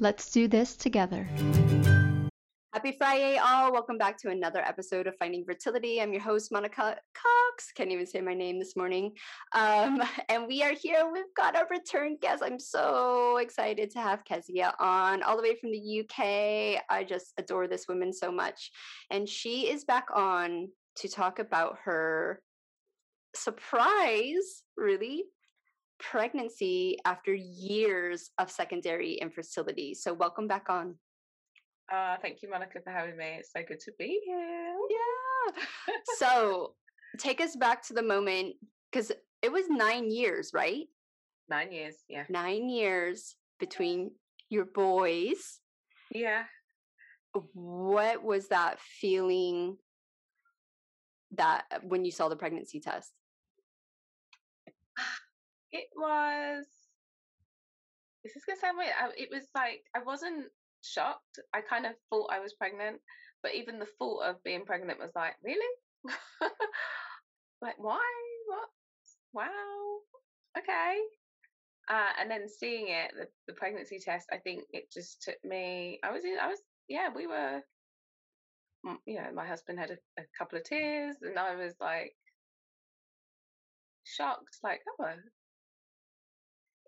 Let's do this together. Happy Friday, all. Welcome back to another episode of Finding Fertility. I'm your host, Monica Cox. Can't even say my name this morning. Um, and we are here. We've got our return guest. I'm so excited to have Kezia on, all the way from the UK. I just adore this woman so much. And she is back on to talk about her surprise, really, pregnancy after years of secondary infertility. So, welcome back on. Uh, thank you, Monica, for having me. It's so good to be here. Yeah. so take us back to the moment because it was nine years, right? Nine years, yeah. Nine years between your boys. Yeah. What was that feeling that when you saw the pregnancy test? It was. Is This gonna sound weird. It was like I wasn't shocked. I kind of thought I was pregnant, but even the thought of being pregnant was like, really? like, why? What? Wow. Okay. Uh, and then seeing it, the, the pregnancy test, I think it just took me. I was, in, I was, yeah, we were. You know, my husband had a, a couple of tears, and I was like shocked, like, oh,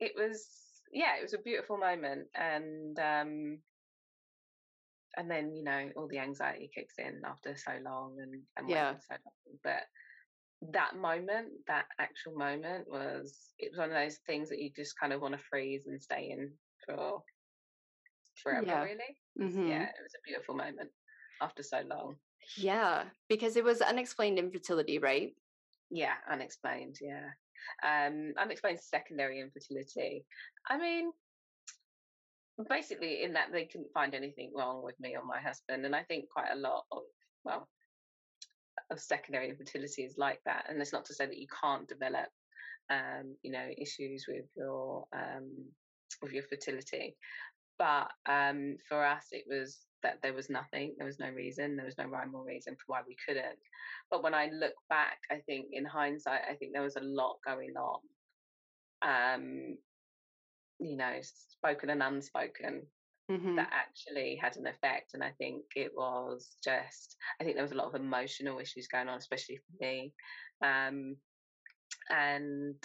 it was yeah, it was a beautiful moment, and um, and then you know all the anxiety kicks in after so long and and yeah. so long. But that moment, that actual moment, was it was one of those things that you just kind of want to freeze and stay in for forever. Yeah. Really, mm-hmm. yeah, it was a beautiful moment after so long. Yeah, because it was unexplained infertility, right? Yeah, unexplained. Yeah, um, unexplained secondary infertility. I mean, basically in that they couldn't find anything wrong with me or my husband and i think quite a lot of well of secondary infertility is like that and it's not to say that you can't develop um, you know issues with your um, with your fertility but um, for us it was that there was nothing there was no reason there was no rhyme or reason for why we couldn't but when i look back i think in hindsight i think there was a lot going on um, you know, spoken and unspoken mm-hmm. that actually had an effect. And I think it was just, I think there was a lot of emotional issues going on, especially for me. Um, and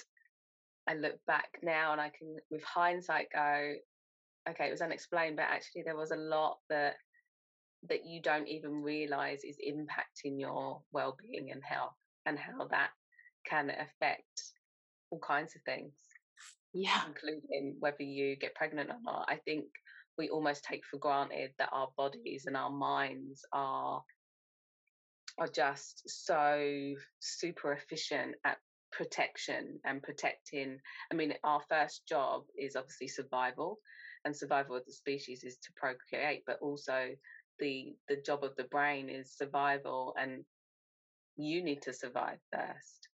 I look back now and I can, with hindsight, go, okay, it was unexplained, but actually there was a lot that that you don't even realize is impacting your well-being and health and how that can affect all kinds of things yeah. including whether you get pregnant or not. I think we almost take for granted that our bodies and our minds are are just so super efficient at protection and protecting i mean our first job is obviously survival and survival of the species is to procreate but also the the job of the brain is survival and you need to survive first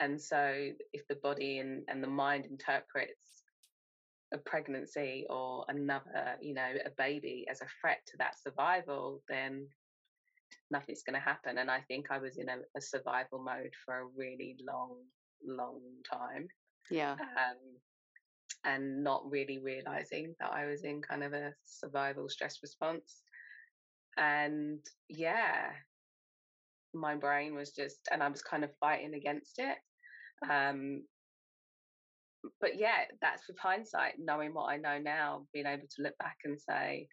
and so, if the body and, and the mind interprets a pregnancy or another, you know, a baby as a threat to that survival, then nothing's going to happen. And I think I was in a, a, survival mode for a really long, long time. Yeah. Um, and not really realizing that I was in kind of a survival stress response. And yeah, my brain was just, and I was kind of fighting against it. Um, but yeah, that's with hindsight, knowing what I know now, being able to look back and say,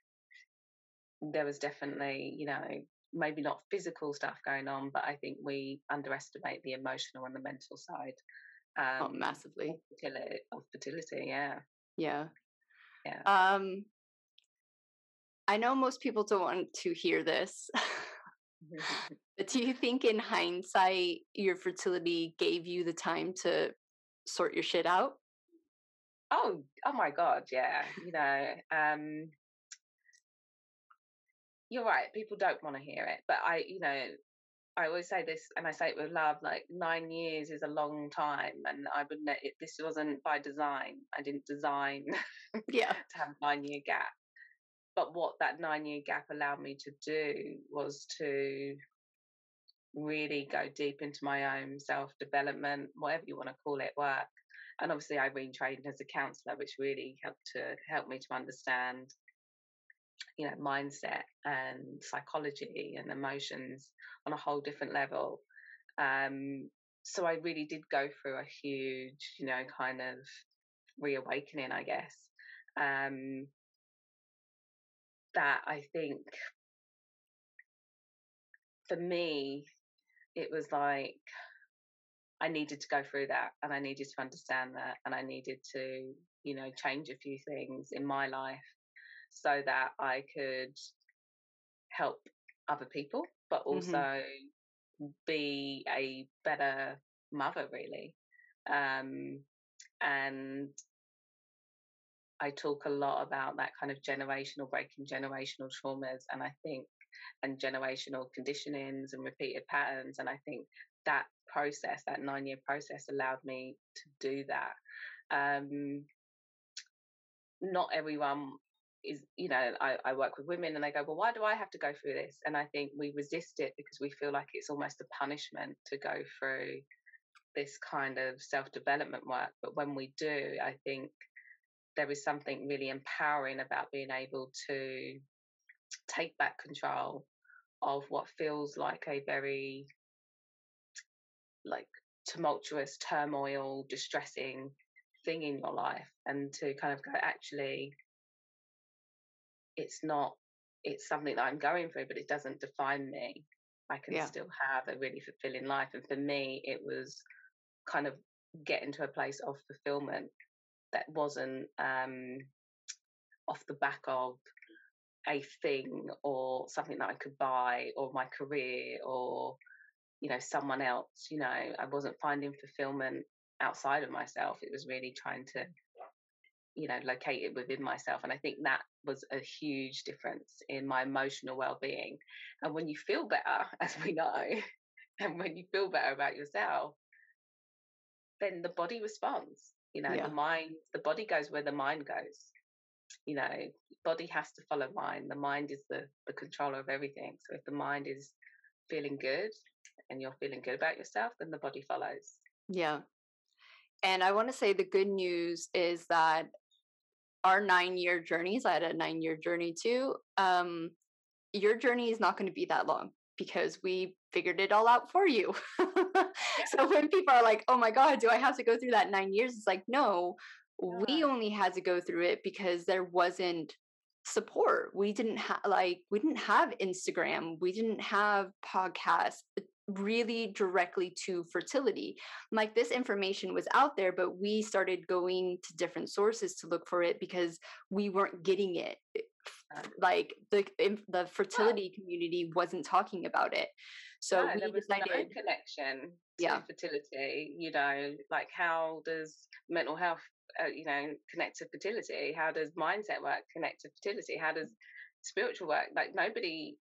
there was definitely, you know, maybe not physical stuff going on, but I think we underestimate the emotional and the mental side. Oh, um, oh, massively. Of fertility, of fertility, yeah. Yeah. Yeah. Um, I know most people don't want to hear this. but do you think in hindsight your fertility gave you the time to sort your shit out? Oh, oh my god, yeah. You know, um you're right, people don't want to hear it, but I, you know, I always say this, and I say it with love. Like nine years is a long time, and I would not it, this wasn't by design. I didn't design, yeah, to have a nine year gap. But what that nine year gap allowed me to do was to really go deep into my own self development, whatever you want to call it, work. And obviously, I retrained as a counselor, which really helped to help me to understand you know mindset and psychology and emotions on a whole different level um, so i really did go through a huge you know kind of reawakening i guess um, that i think for me it was like I needed to go through that and I needed to understand that and I needed to, you know, change a few things in my life so that I could help other people, but mm-hmm. also mm-hmm. be a better mother, really. Um, and I talk a lot about that kind of generational breaking generational traumas, and I think, and generational conditionings and repeated patterns. And I think that process, that nine year process, allowed me to do that. Um, not everyone is you know I, I work with women and they go well why do i have to go through this and i think we resist it because we feel like it's almost a punishment to go through this kind of self-development work but when we do i think there is something really empowering about being able to take back control of what feels like a very like tumultuous turmoil distressing thing in your life and to kind of go actually it's not it's something that I'm going through, but it doesn't define me. I can yeah. still have a really fulfilling life. And for me, it was kind of getting to a place of fulfillment that wasn't um, off the back of a thing or something that I could buy or my career or, you know, someone else. You know, I wasn't finding fulfillment outside of myself. It was really trying to you know located within myself and i think that was a huge difference in my emotional well-being and when you feel better as we know and when you feel better about yourself then the body responds you know yeah. the mind the body goes where the mind goes you know body has to follow mind the mind is the the controller of everything so if the mind is feeling good and you're feeling good about yourself then the body follows yeah and I want to say the good news is that our nine year journeys, I had a nine year journey too. Um, your journey is not going to be that long because we figured it all out for you. so when people are like, oh my God, do I have to go through that nine years? It's like, no, we only had to go through it because there wasn't support. We didn't have like we didn't have Instagram, we didn't have podcasts uh, really directly to fertility. Like this information was out there, but we started going to different sources to look for it because we weren't getting it. Like the the fertility community wasn't talking about it. So yeah, we decided no connection to yeah. fertility. You know, like how does mental health, uh, you know, connect to fertility? How does mindset work connect to fertility? How does spiritual work like nobody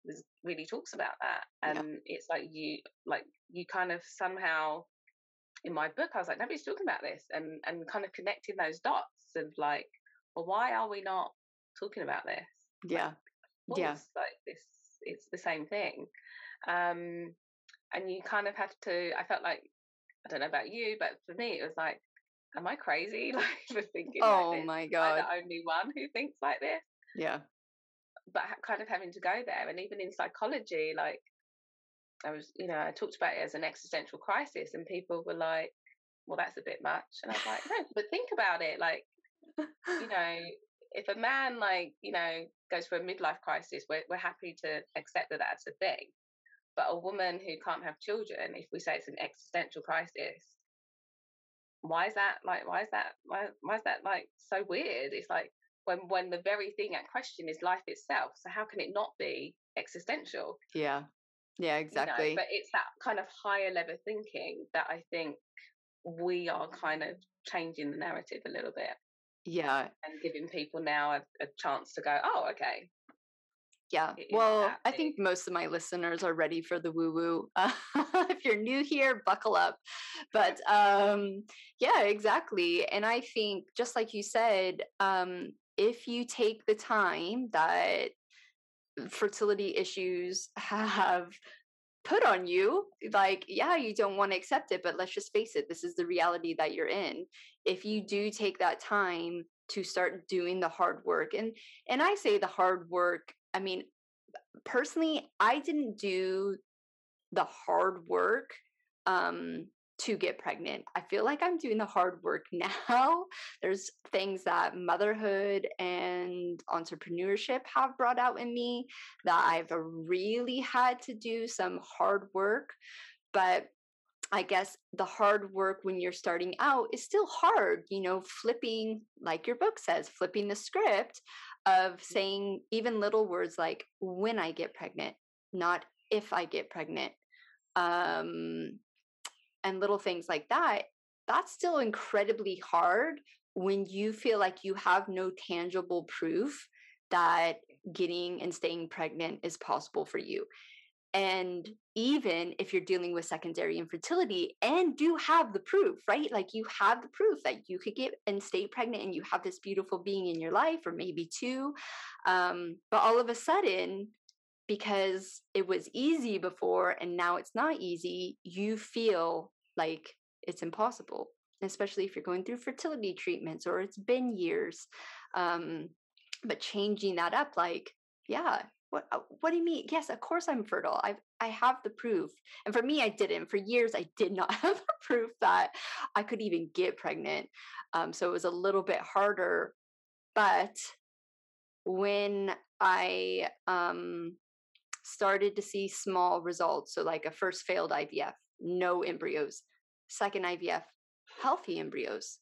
really talks about that and yeah. it's like you like you kind of somehow in my book i was like nobody's talking about this and and kind of connecting those dots of like well why are we not talking about this yeah. like, yeah. like this it's the same thing. Um and you kind of have to i felt like i don't know about you but for me it was like am i crazy? Like for thinking oh like my god am the only one who thinks like this? Yeah. But kind of having to go there and even in psychology like i was you know i talked about it as an existential crisis and people were like well that's a bit much. And i was like no but think about it like you know if a man like you know goes through a midlife crisis we're, we're happy to accept that that's a thing But a woman who can't have children, if we say it's an existential crisis, why is that like why is that why, why is that like so weird? It's like when when the very thing at question is life itself. So how can it not be existential? Yeah. Yeah, exactly. You know, but it's that kind of higher level thinking that I think we are kind of changing the narrative a little bit. Yeah. And giving people now a, a chance to go, oh, okay. Yeah. Well, I think most of my listeners are ready for the woo woo. Uh, if you're new here, buckle up. But um, yeah, exactly. And I think, just like you said, um, if you take the time that fertility issues have put on you like yeah you don't want to accept it but let's just face it this is the reality that you're in. If you do take that time to start doing the hard work and and i say the hard work i mean personally i didn't do the hard work um to get pregnant. I feel like I'm doing the hard work now. There's things that motherhood and entrepreneurship have brought out in me that I've really had to do some hard work. But I guess the hard work when you're starting out is still hard, you know, flipping, like your book says, flipping the script of mm. saying even little words like when I get pregnant, not if I get pregnant. Um, and little things like that, that's still incredibly hard when you feel like you have no tangible proof that getting and staying pregnant is possible for you. And even if you're dealing with secondary infertility and do have the proof, right? Like you have the proof that you could get and stay pregnant and you have this beautiful being in your life, or maybe two. Um, but all of a sudden, because it was easy before and now it's not easy, you feel like it's impossible especially if you're going through fertility treatments or it's been years um, but changing that up like yeah what uh, what do you mean? Yes of course i'm fertile i i have the proof and for me i didn't for years i did not have the proof that i could even get pregnant um, so it was a little bit harder but when i um, started to see small results so like a first failed ivf no embryos. Second IVF, healthy embryos.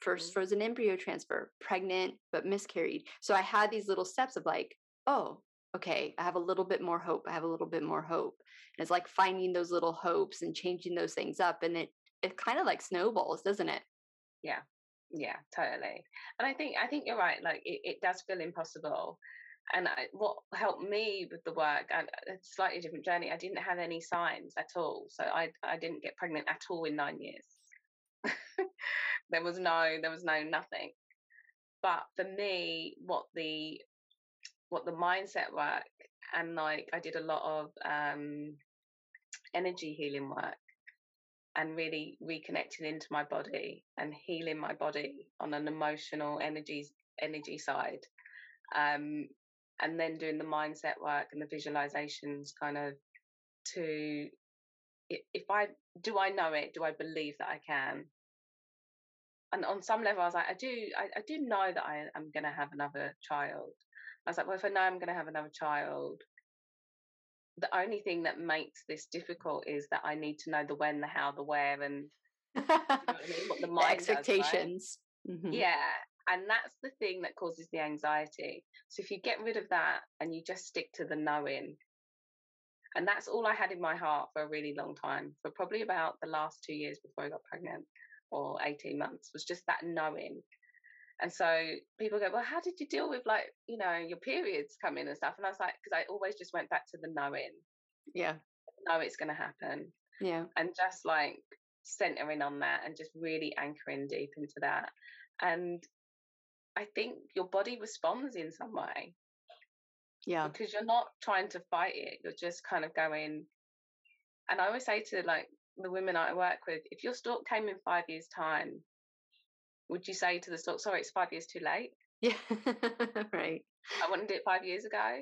First mm-hmm. frozen embryo transfer, pregnant but miscarried. So I had these little steps of like, oh, okay, I have a little bit more hope. I have a little bit more hope. And it's like finding those little hopes and changing those things up. And it it kind of like snowballs, doesn't it? Yeah. Yeah, totally. And I think I think you're right. Like it, it does feel impossible and I, what helped me with the work and a slightly different journey i didn't have any signs at all so i i didn't get pregnant at all in 9 years. There was no there was no nothing. But for me what the what the mindset work and like i did a lot of um energy healing work and really reconnecting into my body and healing my body on an emotional energy energy side um, and then doing the mindset work and the visualizations kind of to if I do I know it, do I believe that I can? And on some level, I was like, I do, I, I do know that I am going to have another child. I was like, well, if I know I'm going to have another child, the only thing that makes this difficult is that I need to know the when, the how, the where, and you know I mean? what the, the expectations. Does, right? mm-hmm. Yeah, and that's the thing that causes the anxiety. So if you get rid of that and you just stick to the knowing, and that's all I had in my heart for a really long time, for probably about the last two years before I got pregnant, or 18 months, was just that knowing. And so people go, Well, how did you deal with like, you know, your periods coming and stuff? And I was like, Because I always just went back to the knowing. Yeah. Know it's going to happen. Yeah. And just like centering on that and just really anchoring deep into that. And I think your body responds in some way. Yeah. Because you're not trying to fight it. You're just kind of going. And I always say to like the women I work with, if your stork came in five years' time, would you say to the stork, sorry, it's five years too late? Yeah. right. I wanted it five years ago.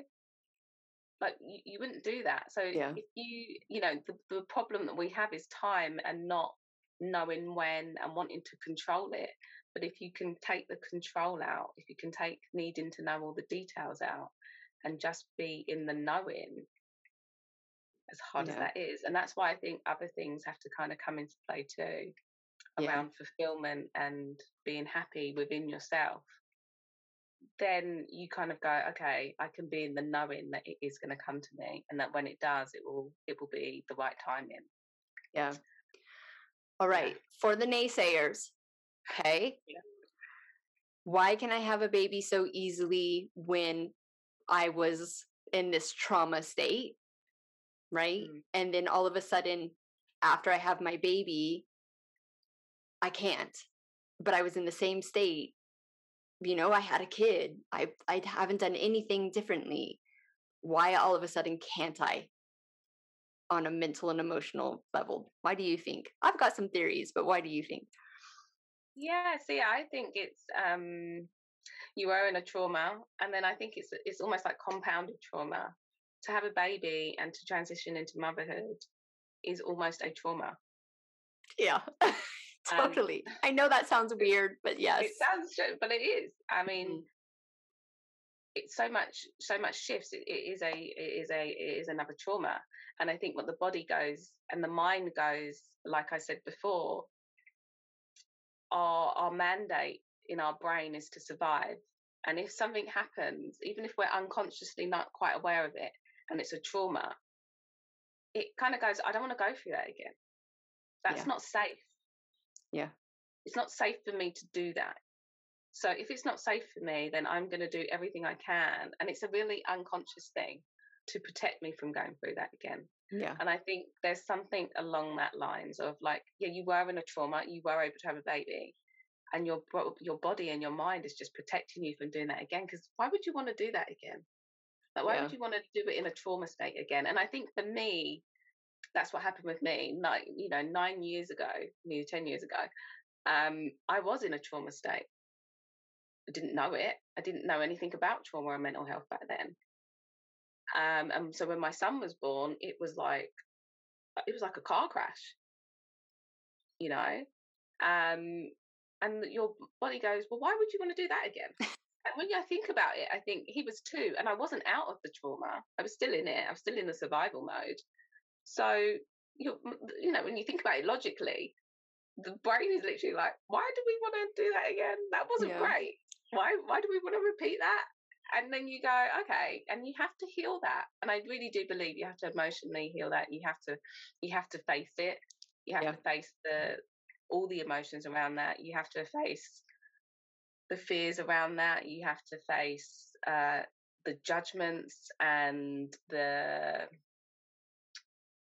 Like you, you wouldn't do that. So yeah. if you, you know, the, the problem that we have is time and not knowing when and wanting to control it. But if you can take the control out, if you can take needing to know all the details out and just be in the knowing, as hard yeah. as that is. And that's why I think other things have to kind of come into play too around yeah. fulfillment and being happy within yourself. Then you kind of go, okay, I can be in the knowing that it is going to come to me, and that when it does, it will it will be the right timing. Yeah. All right. For the naysayers, okay. Yeah. Why can I have a baby so easily when I was in this trauma state? Right. Mm. And then all of a sudden, after I have my baby, I can't. But I was in the same state. You know, I had a kid. I I haven't done anything differently. Why all of a sudden can't I? On a mental and emotional level. Why do you think? I've got some theories, but why do you think? Yeah, see, I think it's um you are in a trauma and then I think it's it's almost like compounded trauma. To have a baby and to transition into motherhood is almost a trauma. Yeah. totally. Um, I know that sounds weird, but yes. It sounds but it is. I mean, mm. It's so much so much shifts. It, it is a it is a it is another trauma. And I think what the body goes and the mind goes, like I said before, our our mandate in our brain is to survive. And if something happens, even if we're unconsciously not quite aware of it, and it's a trauma, it kind of goes, I don't want to go through that again. That's yeah. not safe. Yeah. It's not safe for me to do that. So if it's not safe for me, then I'm going to do everything I can. And it's a really unconscious thing to protect me from going through that again. Yeah. And I think there's something along that lines of like, yeah, you were in a trauma, you were able to have a baby, and your your body and your mind is just protecting you from doing that again. Because why would you want to do that again? Like, why yeah. would you want to do it in a trauma state again? And I think for me, that's what happened with me. Nine, you know, nine years ago, nearly ten years ago, um, I was in a trauma state. I didn't know it. I didn't know anything about trauma and mental health back then. Um, and so when my son was born, it was like it was like a car crash. You know, um, and your body goes, well, why would you want to do that again? and when I think about it, I think he was two, and I wasn't out of the trauma. I was still in it. I was still in the survival mode. So you you know when you think about it logically, the brain is literally like, why do we want to do that again? That wasn't yeah. great. Why why do we want to repeat that? And then you go, okay, and you have to heal that. And I really do believe you have to emotionally heal that. You have to you have to face it. You have yeah. to face the all the emotions around that. You have to face the fears around that. You have to face uh, the judgments and the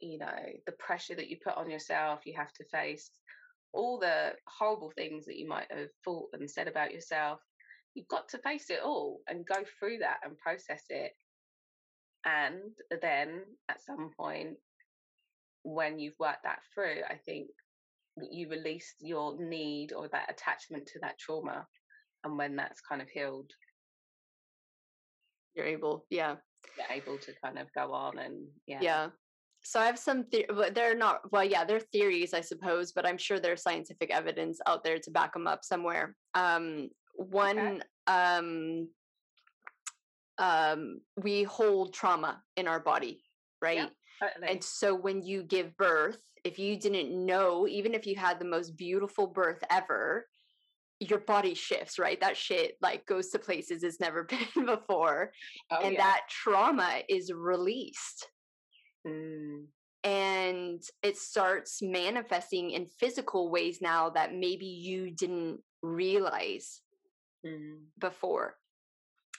you know the pressure that you put on yourself you have to face all the horrible things that you might have thought and said about yourself you've got to face it all and go through that and process it. And then at some point when you've worked that through i think you release your need or that attachment to that trauma and when that's kind of healed you're able yeah. You're able to kind of go on and yeah. Yeah. So I have some, the- they're not, well, yeah, they're theories, I suppose, but I'm sure there's scientific evidence out there to back them up somewhere. Um, one, okay. um, um, we hold trauma in our body, right? Yeah, totally. And so when you give birth, if you didn't know, even if you had the most beautiful birth ever, your body shifts, right? That shit like goes to places it's never been before. Oh, and yeah. that trauma is released Mm. And it starts manifesting in physical ways now that maybe you didn't realize mm. before.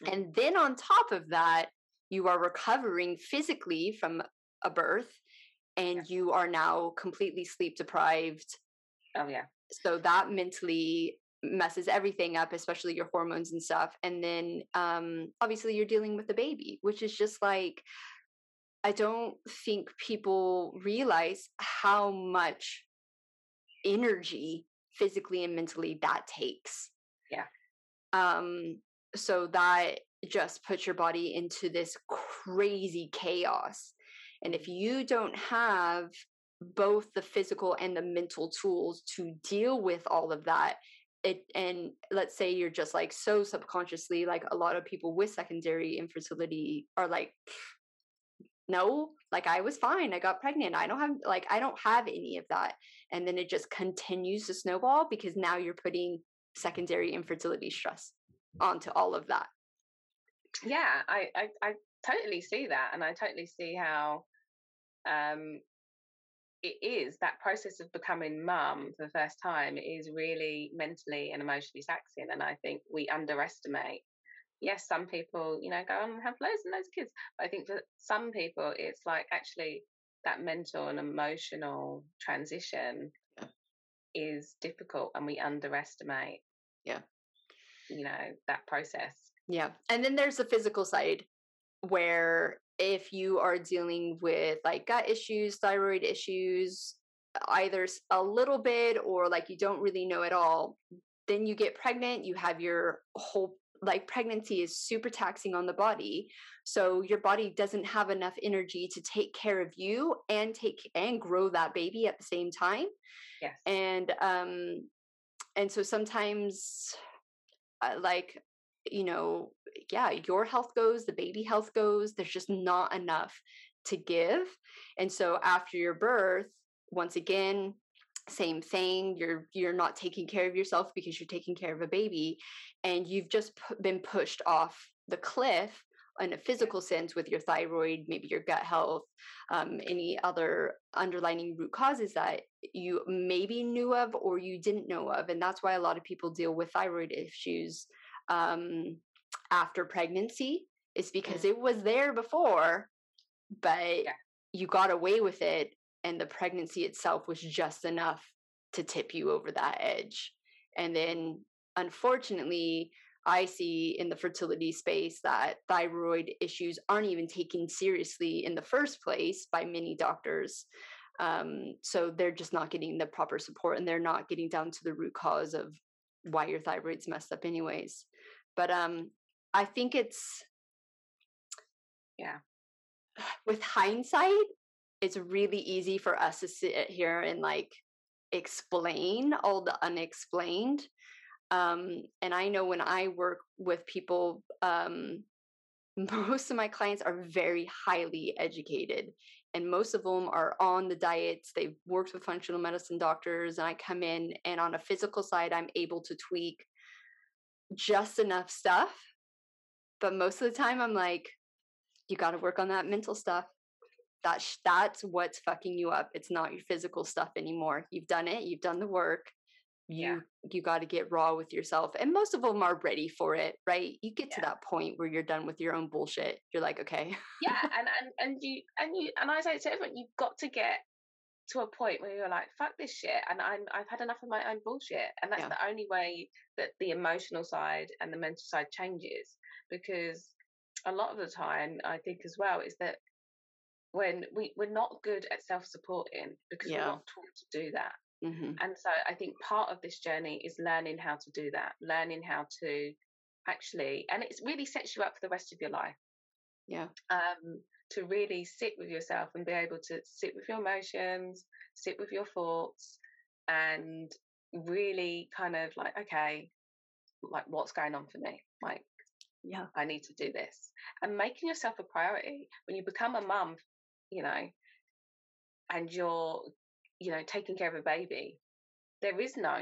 Mm. And then on top of that, you are recovering physically from a birth and yeah. you are now completely sleep deprived. Oh, yeah. So that mentally messes everything up especially your hormones and stuff and then um obviously you're dealing with the baby which is just like I don't think people realize how much energy physically and mentally that takes. Yeah. Um so that just puts your body into this crazy chaos. And if you don't have both the physical and the mental tools to deal with all of that, it and let's say you're just like so subconsciously like a lot of people with secondary infertility are like no, like I was fine. I got pregnant. I don't have like I don't have any of that. And then it just continues to snowball because now you're putting secondary infertility stress onto all of that. Yeah, I I, I totally see that and I totally see how um it is that process of becoming mum for the first time is really mentally and emotionally taxing and I think we underestimate yes, some people, you know, go on and have loads and loads of kids. But I think for some people, it's like actually that mental and emotional transition yeah. is difficult and we underestimate. Yeah. You know, that process. Yeah. And then there's the physical side where if you are dealing with like gut issues, thyroid issues, either a little bit or like you don't really know at all, then you get pregnant, you have your whole like pregnancy is super taxing on the body so your body doesn't have enough energy to take care of you and take and grow that baby at the same time yes and um and so sometimes uh, like you know yeah your health goes the baby health goes there's just not enough to give. And so after your birth once again same thing you're you're not taking care of yourself because you're taking care of a baby and you've just p- been pushed off the cliff in a physical sense with your thyroid maybe your gut health um, any other underlying root causes that you maybe knew of or you didn't know of and that's why a lot of people deal with thyroid issues um, after pregnancy is because mm. it was there before but yeah. you got away with it and the pregnancy itself was just enough to tip you over that edge. And then, unfortunately, I see in the fertility space that thyroid issues aren't even taken seriously in the first place by many doctors. Um, so they're just not getting the proper support and they're not getting down to the root cause of why your thyroid's messed up, anyways. But um, I think it's, yeah, with hindsight, it's really easy for us to sit here and like explain all the unexplained um and i know when i work with people um most of my clients are very highly educated and most of them are on the diets they've worked with functional medicine doctors and i come in and on a physical side i'm able to tweak just enough stuff but most of the time i'm like you got to work on that mental stuff. That's that's what's fucking you up. It's not your physical stuff anymore. You've done it you've done the work you yeah. you got to get raw with yourself and most of them are ready for it right you get yeah. to that point where you're done with your own bullshit you're like okay yeah and and and you and you and i say to everyone you've got to get to a point where you're like fuck this shit and i'm i've had enough of my own bullshit and that's yeah. the only way that the emotional side and the mental side changes because a lot of the time i think as well is that when we, we're not good at self supporting because yeah. we're not taught to do that. Mm-hmm. And so I think part of this journey is learning how to do that, learning how to actually, and it really sets you up for the rest of your life. Yeah. Um, to really sit with yourself and be able to sit with your emotions, sit with your thoughts, and really kind of like, okay, like what's going on for me? Like, yeah, I need to do this. And making yourself a priority when you become a mum you know, and you're, you know, taking care of a baby, there is no,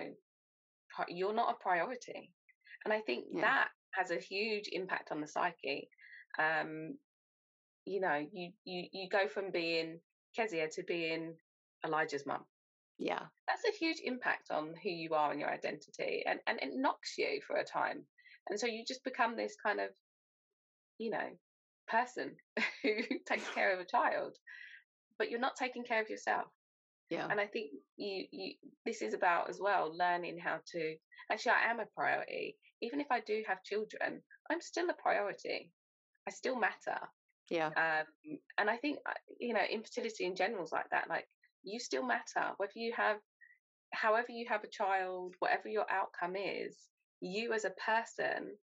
you're not a priority. And I think yeah. that has a huge impact on the psyche. Um, you know, you, you, you go from being Kezia to being Elijah's mum. Yeah. That's a huge impact on who you are and your identity. And, and it knocks you for a time. And so you just become this kind of, you know, person who takes care of a child, but you're not taking care of yourself. Yeah. And I think you you this is about as well learning how to actually I am a priority. Even if I do have children, I'm still a priority. I still matter. Yeah. Um, and I think uh, you know infertility in general is like that. Like you still matter whether you have, however you have a child, whatever your outcome is. You as a person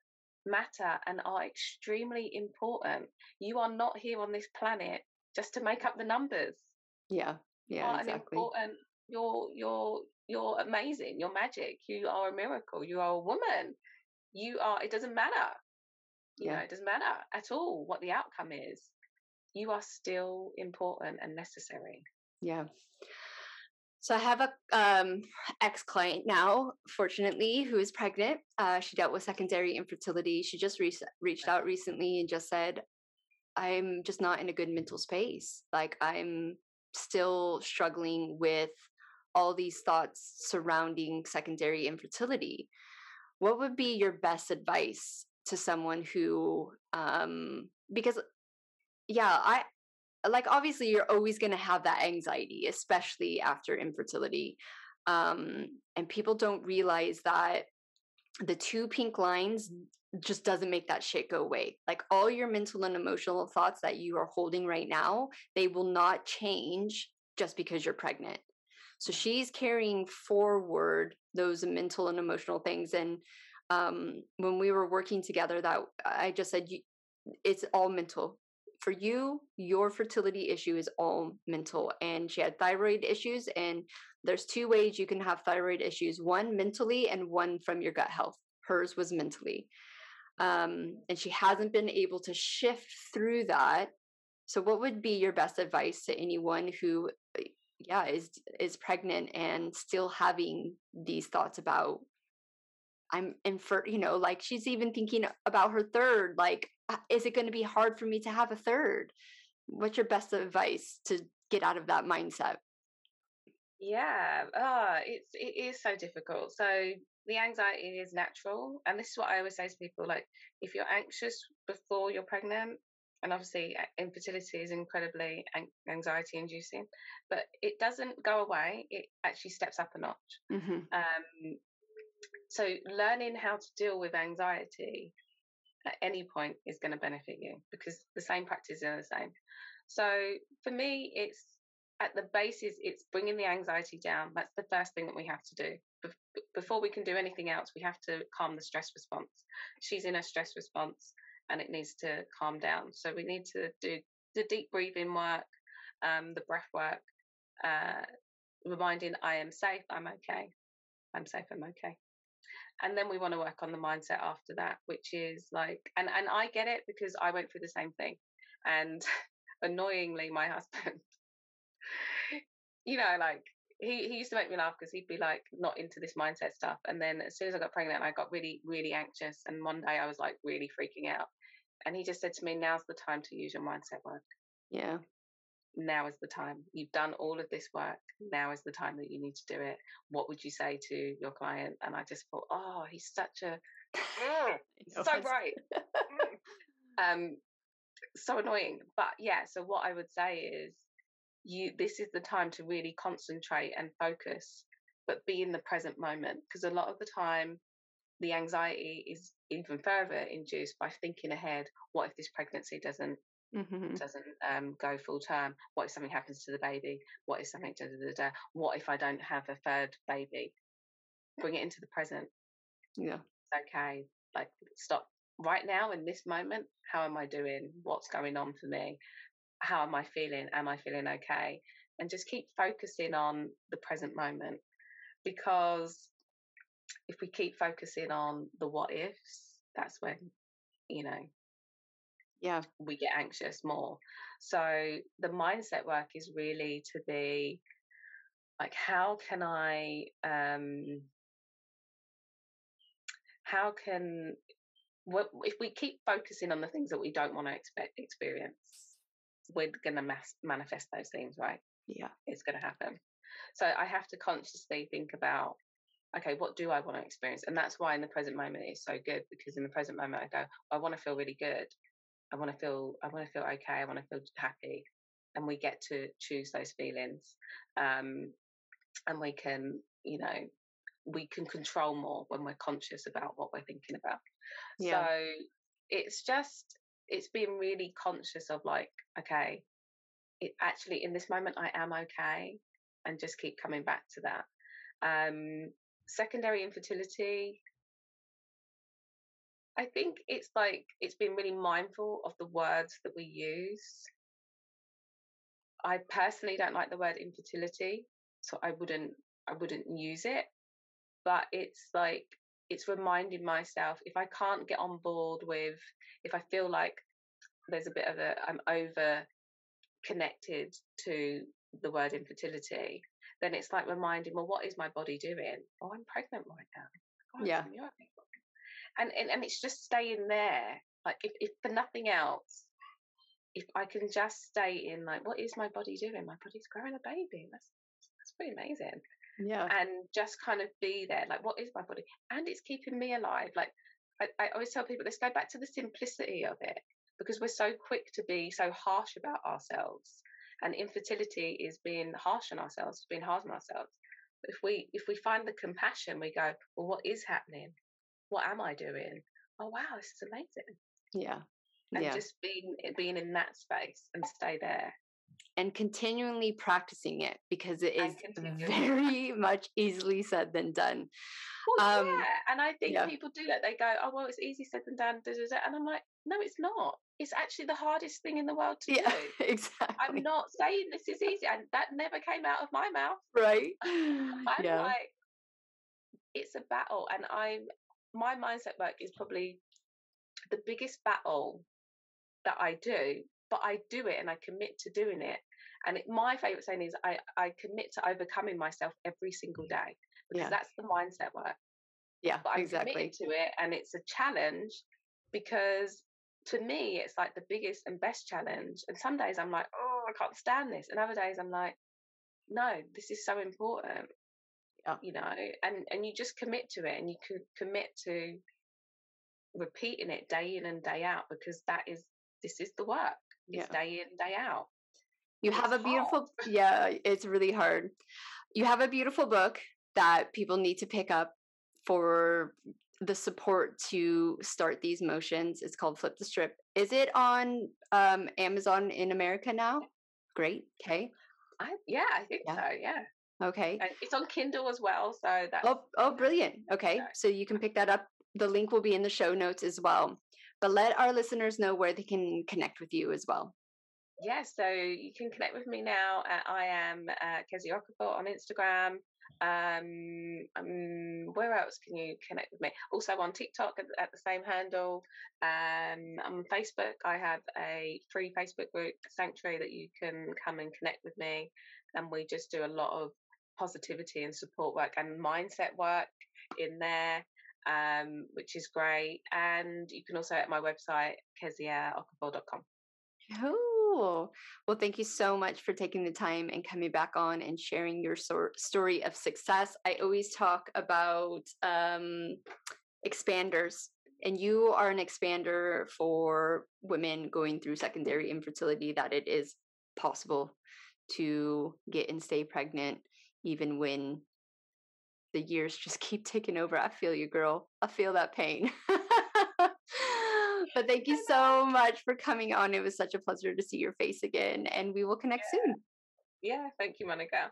matter and are extremely important. You are not here on this planet just to make up the numbers. Yeah, yeah, you exactly. important. You're you're you're amazing. You're magic. You are a miracle. You are a woman. You are. It doesn't matter. You yeah. know, it doesn't matter at all what the outcome is. you are still important and necessary. Yeah. So I have a um, ex client now, fortunately, who is pregnant. Uh, she dealt with secondary infertility. She just re- reached out recently and just said, "I'm just not in a good mental space. Like I'm still struggling with all these thoughts surrounding secondary infertility. What would be your best advice to someone who, um, because yeah, I like obviously you're always going to have that anxiety especially after infertility um and people don't realize that the two pink lines just doesn't make that shit go away like all your mental and emotional thoughts that you are holding right now they will not change just because you're pregnant so she's carrying forward those mental and emotional things and um when we were working together that i just said it's all mental for you, your fertility issue is all mental. And she had thyroid issues. And there's two ways you can have thyroid issues one mentally, and one from your gut health. Hers was mentally. Um, and she hasn't been able to shift through that. So, what would be your best advice to anyone who, uh, yeah, is is pregnant and still having these thoughts about I'm infer, you know, like she's even thinking about her third. Like, uh, is it going to be hard for me to have a third? What's your best advice to get out of that mindset? Yeah, ah, oh, it's it is so difficult. So the anxiety is natural, and this is what I always say to people: like, if you're anxious before you're pregnant, and obviously infertility is incredibly anxiety inducing, but it doesn't go away. It actually steps up a notch. Mm-hmm. Um, so learning how to deal with anxiety at any point is going to benefit you because the same practices are the same. So for me, it's at the basis, it's bringing the anxiety down. That's the first thing that we have to do. Before we can do anything else, we have to calm the stress response. She's in a stress response and it needs to calm down. So we need to do the deep breathing work, um, the breath work, uh, reminding I am safe, I'm okay. I'm safe, I'm okay and then we want to work on the mindset after that which is like and and i get it because i went through the same thing and annoyingly my husband you know like he, he used to make me laugh because he'd be like not into this mindset stuff and then as soon as i got pregnant i got really really anxious and one day i was like really freaking out and he just said to me now's the time to use your mindset work yeah now is the time. You've done all of this work. Now is the time that you need to do it. What would you say to your client? And I just thought, oh, he's such a mm, so right. Mm. um, so annoying. But yeah, so what I would say is you this is the time to really concentrate and focus, but be in the present moment. Because a lot of the time the anxiety is even further induced by thinking ahead. What if this pregnancy doesn't mm-hmm. doesn't um, go full term? What if something happens to the baby? What if something da, da, da, da? What if I don't have a third baby? Bring it into the present. Yeah, it's okay. Like stop right now in this moment. How am I doing? What's going on for me? How am I feeling? Am I feeling okay? And just keep focusing on the present moment because if we keep focusing on the what ifs, that's when you know yeah we get anxious more so the mindset work is really to be like how can i um how can what if we keep focusing on the things that we don't want to expect experience we're going to mass, manifest those things right yeah it's going to happen so i have to consciously think about okay what do i want to experience and that's why in the present moment it's so good because in the present moment i go i want to feel really good I want to feel I want to feel okay. I want to feel happy, and we get to choose those feelings, um, and we can you know we can control more when we're conscious about what we're thinking about. Yeah. So it's just it's being really conscious of like okay, it actually in this moment I am okay, and just keep coming back to that. Um, secondary infertility I think it's like it's been really mindful of the words that we use. I personally don't like the word infertility, so I wouldn't I wouldn't use it. But it's like it's reminding myself if I can't get on board with if I feel like there's a bit of a I'm over connected to the word infertility, then it's like reminding, well, what is my body doing? Oh, I'm pregnant right now. Yeah. And, and and it's just staying there. Like if, if for nothing else, if I can just stay in like, what is my body doing? My body's growing a baby. That's that's pretty amazing. Yeah. And just kind of be there, like, what is my body? And it's keeping me alive. Like I, I always tell people, let's go back to the simplicity of it because we're so quick to be so harsh about ourselves. And infertility is being harsh on ourselves, being hard on ourselves. If we if we find the compassion, we go, well, what is happening? What am I doing? Oh wow, this is amazing. Yeah. And yeah. just being being in that space and stay there and continually practicing it because it is very much easily said than done. Well, um, yeah, and I think yeah. people do that. They go, "Oh, well, it's easy said than done," and I'm like, "No, it's not. It's actually the hardest thing in the world to yeah, do." Exactly. I'm not saying this is easy, and that never came out of my mouth. Right. I'm yeah. like, it's a battle, and I'm my mindset work is probably the biggest battle that I do but I do it and I commit to doing it. And it, my favorite saying is I, I commit to overcoming myself every single mm. day because yeah. that's the mindset work. Yeah, but I'm exactly. committed to it and it's a challenge because to me it's like the biggest and best challenge. And some days I'm like, oh, I can't stand this. And other days I'm like, no, this is so important. Yeah. You know, and and you just commit to it and you could commit to repeating it day in and day out because that is this is the work yeah. day in day out. You have a beautiful hard. yeah it's really hard. You have a beautiful book that people need to pick up for the support to start these motions. It's called flip the strip. Is it on um, amazon in america now? Great. Okay. I, yeah i think yeah. so yeah. Okay. And it's on kindle as well so that's oh, oh brilliant. okay so you can pick that up. The link will be in the show notes as well but let our listeners know where they can connect with you as well. Yeah, so you can connect with me now. At, I am uh, Kezia Okafor on Instagram. Um, um, where else can you connect with me? Also on TikTok at, at the same handle. Um, on Facebook, I have a free Facebook group, Sanctuary, that you can come and connect with me. And we just do a lot of positivity and support work and mindset work in there um, which is great. And you can also at my website, keziaokafor.com. Oh, well, thank you so much for taking the time and coming back on and sharing your story of success. I always talk about um, expanders, and you are an expander for women going through secondary infertility, that it is possible to get and stay pregnant even when the years just keep ticking over. I feel you, girl. I feel that pain. but thank you so much for coming on. It was such a pleasure to see your face again, and we will connect yeah. soon. Yeah, thank you, Monica.